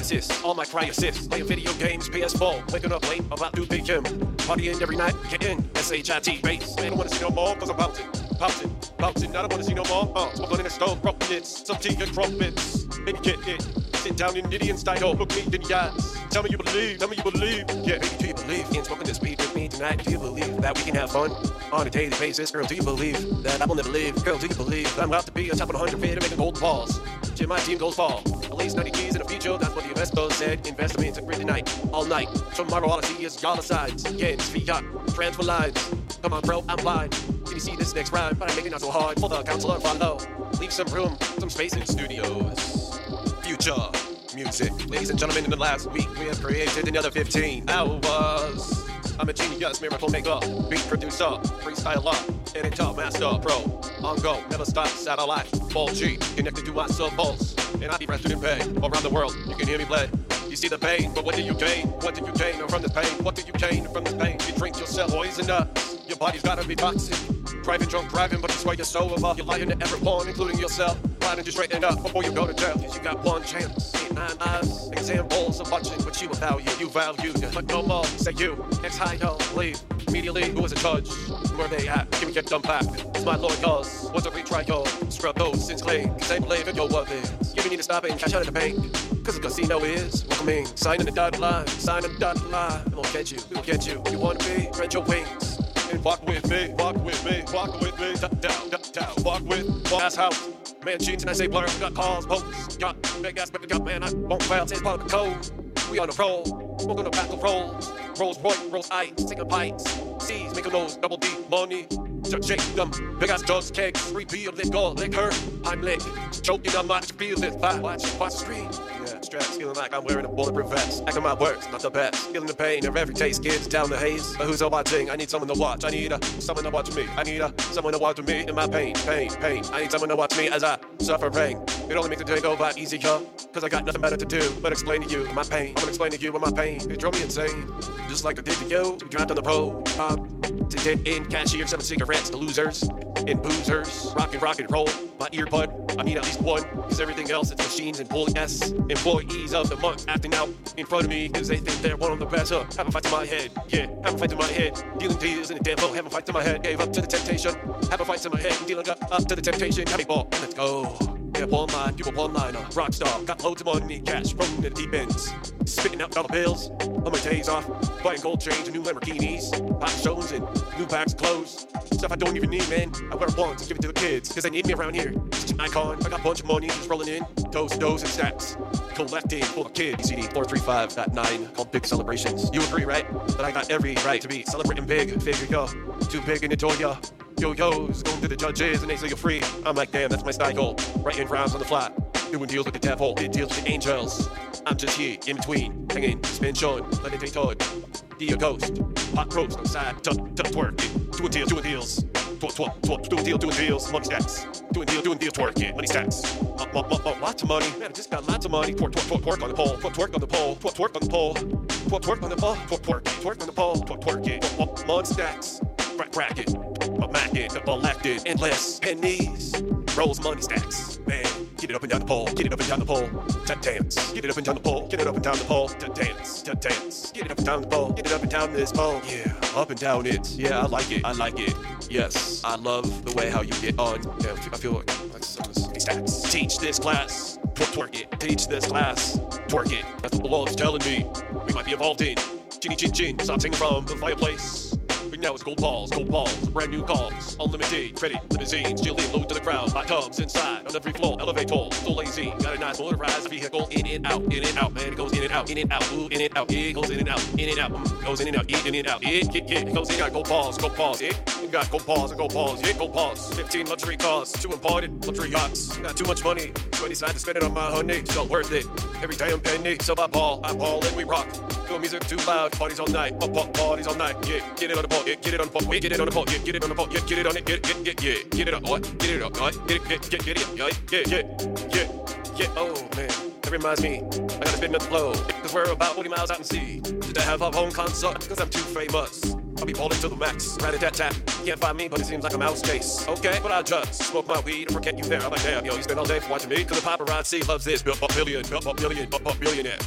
Assist, all my cry assists. Playing video games, PS4. Waking up late, about to 2 p.m. Partying every night, getting S-H-I-T bass. I don't wanna see no more, cause I'm bouncing, bouncing, bouncing. I don't wanna see no more. Uh, smoke on in the stove, crumpets, some tea and crumpets. Baby, get it. Sit down in Indian style, look me in the eyes. Tell me you believe, tell me you believe. Yeah, baby, do you believe in smoking this weed with me tonight? Do you believe that we can have fun on a daily basis? Girl, do you believe that I will never leave? Girl, do you believe that I'm about to be on top of 100 feet and making gold balls? Till my team goes fall. At least 90 keys in the future, that's what the investors said. Investments every night, all night. Tomorrow all I see is dollar signs, yens, fiat, transfer lines. Come on, bro, I'm blind. Can you see this next rhyme? But I make it not so hard for the counselor follow. Leave some room, some space in studios. Future music. Ladies and gentlemen, in the last week we have created another 15 hours. I'm a genius, miracle maker, beat producer, freestyler, editor, master, pro. On go, never stop, satellite, 4G, connected to my cell phones. And I be rested in pain around the world. You can hear me play. You see the pain, but what do you gain? What do you gain from this pain? What do you gain from this pain? You drink yourself poison up. Your body's gotta be toxic. Driving drunk, driving, but you swear you're sober. You're lying to everyone, including yourself. Why don't you straighten up before you go to jail? You got one chance. Eight, nine eyes, examples of watching what you value. You value, but no more. Say you, ex high yo, leave. Immediately, who was a judge? Where they at? Can we get them back? It's my lord cause. Was a retry yo. Scrub those sins clean. Cause they believe in your worth is. You need to stop it and cash out of the bank. Cause the casino is welcoming. Signing the dotted line. Signing the dotted line. It won't get you. It won't get you. You wanna be? Spread your wings and walk with me, walk with me, walk with me, down, down, down, walk with, walk ass house. Man, cheats and I say blur, got calls, posts, got big ass, but got man, I won't fail, it's part of the code. We on the roll, we're gonna battle rolls, rolls Royce, rolls ice, taking pints, C's, making those double D money. Just shake them, ass drugs, cakes, let go, lick her, I'm lick, choking on my feel this vibe, watch, watch the screen. Yeah, straps, feeling like I'm wearing a bulletproof vest. Acting my works, not the best. Feeling the pain of every taste, kids down the haze. But who's watching? I need someone to watch. I need a someone to watch me. I need a someone to watch me in my pain, pain, pain. I need someone to watch me as I suffer pain. It only makes the day go by easier, cause I got nothing better to do but explain to you my pain. I'm gonna explain to you my pain. It drove me insane, just like I did to you. To be on the pole, pop, to get in cashier, seven cigarettes, the losers, and boozers, rock and rock and roll. My earbud, I need at least one, cause everything else it's machines and bully S. Employees of the month acting out in front of me, cause they think they're one of the best. Uh, have a fight to my head, yeah, have a fight to my head. Dealing deals in the have a fight to my head. Gave up to the temptation, have a fight to my head. Dealing up, up to the temptation, have a ball, let's go. Yeah, one line, people one liner, rock star, got loads of money, cash from the deep ends. Spitting out dollar bills, days off, buying gold chains and new Lamborghinis, pop shows and new packs of clothes. Stuff I don't even need, man. I wear it once give it to the kids, cause they need me around here. Just an icon, I got a bunch of money just rolling in, toes, does, and stacks. Collecting for the kids. CD 435.9 called Big Celebrations. You agree, right? That I got every right to be celebrating big. Figure yo, too big and enjoy ya. Yo yo's going to the judges and they say you're free. I'm like, damn, that's my style. Writing rhymes on the fly. Doing deals with the devil, did deals with the angels. I'm just here in between, hanging, spin showing, let it take toy. Be a ghost, hot roast on side, tuck, tuck, twerk it. Doing deals, doing deals. Twerk, twerk, twerk, doing deal, doing deals, money stacks. Doing deal, doing deal, twerk it, money stacks. Uh, uh, uh, uh, lots of money, man, I just got lots of money. Twerk, twerk, twerk, twerk on the pole, twerk, twerk on the pole, twerk, twerk on the pole. Twerk, twerk on the pole, twerk, twerk, twerk on the pole, twerk, twerk it. Uh, uh, money stacks, it. A mac it, elected, endless pennies. Rolls money stacks. Get it up and down the pole, get it up and down the pole, to dance. Get it up and down the pole, get it up and down the pole, to dance, to dance. Get it up and down the pole, get it up and down this pole. Yeah, up and down it. Yeah, I like it, I like it. Yes, I love the way how you get on. Yeah, I feel like, stats. Teach this class, twerk, it. Teach this class, twerk it. That's what the Lord's telling me. We might be evolved in. Ginny chin chin, stop singing from the fireplace. But now it's gold balls, gold balls, brand new calls, unlimited credit, limousines, chilling low to the crowd, hot tubs inside, on every floor, elevator, so lazy, got a nice motorized vehicle, in and out, in and out, man, it goes in and out, in and out, ooh, in and out, it goes in and out, in and out, goes in and out, in and out, it, it, it, it goes in and out, gold balls, gold balls, it, you got gold balls and gold balls, yeah, gold balls, 15 luxury cars, two imported luxury yachts, got too much money, so I decided to spend it on my honey, so worth it, every damn penny, so I ball, I ball, and we rock, do music too loud, parties all night, pop, pop, parties all night, yeah, get it on the pole, yeah, get it on the pole, yeah, get it on the pole, yeah, get it on the pole, yeah, get it on it, get it, get, yeah, yeah, get it up, what, get it up, what, get it, get, get, get it yeah, yeah, yeah, yeah, yeah, oh man, that reminds me, I gotta spin the flow, cause we're about 40 miles out in sea, did I have a home concert, cause I'm too famous, I'll be balling to the max. Right at that tap. Can't find me, but it seems like a mouse chase. Okay, but I just smoke my weed and forget you there. I'm like, damn, yo, you spend all day watching me. Cause the paparazzi loves this. Bill, billion, bill, billion, billionaire.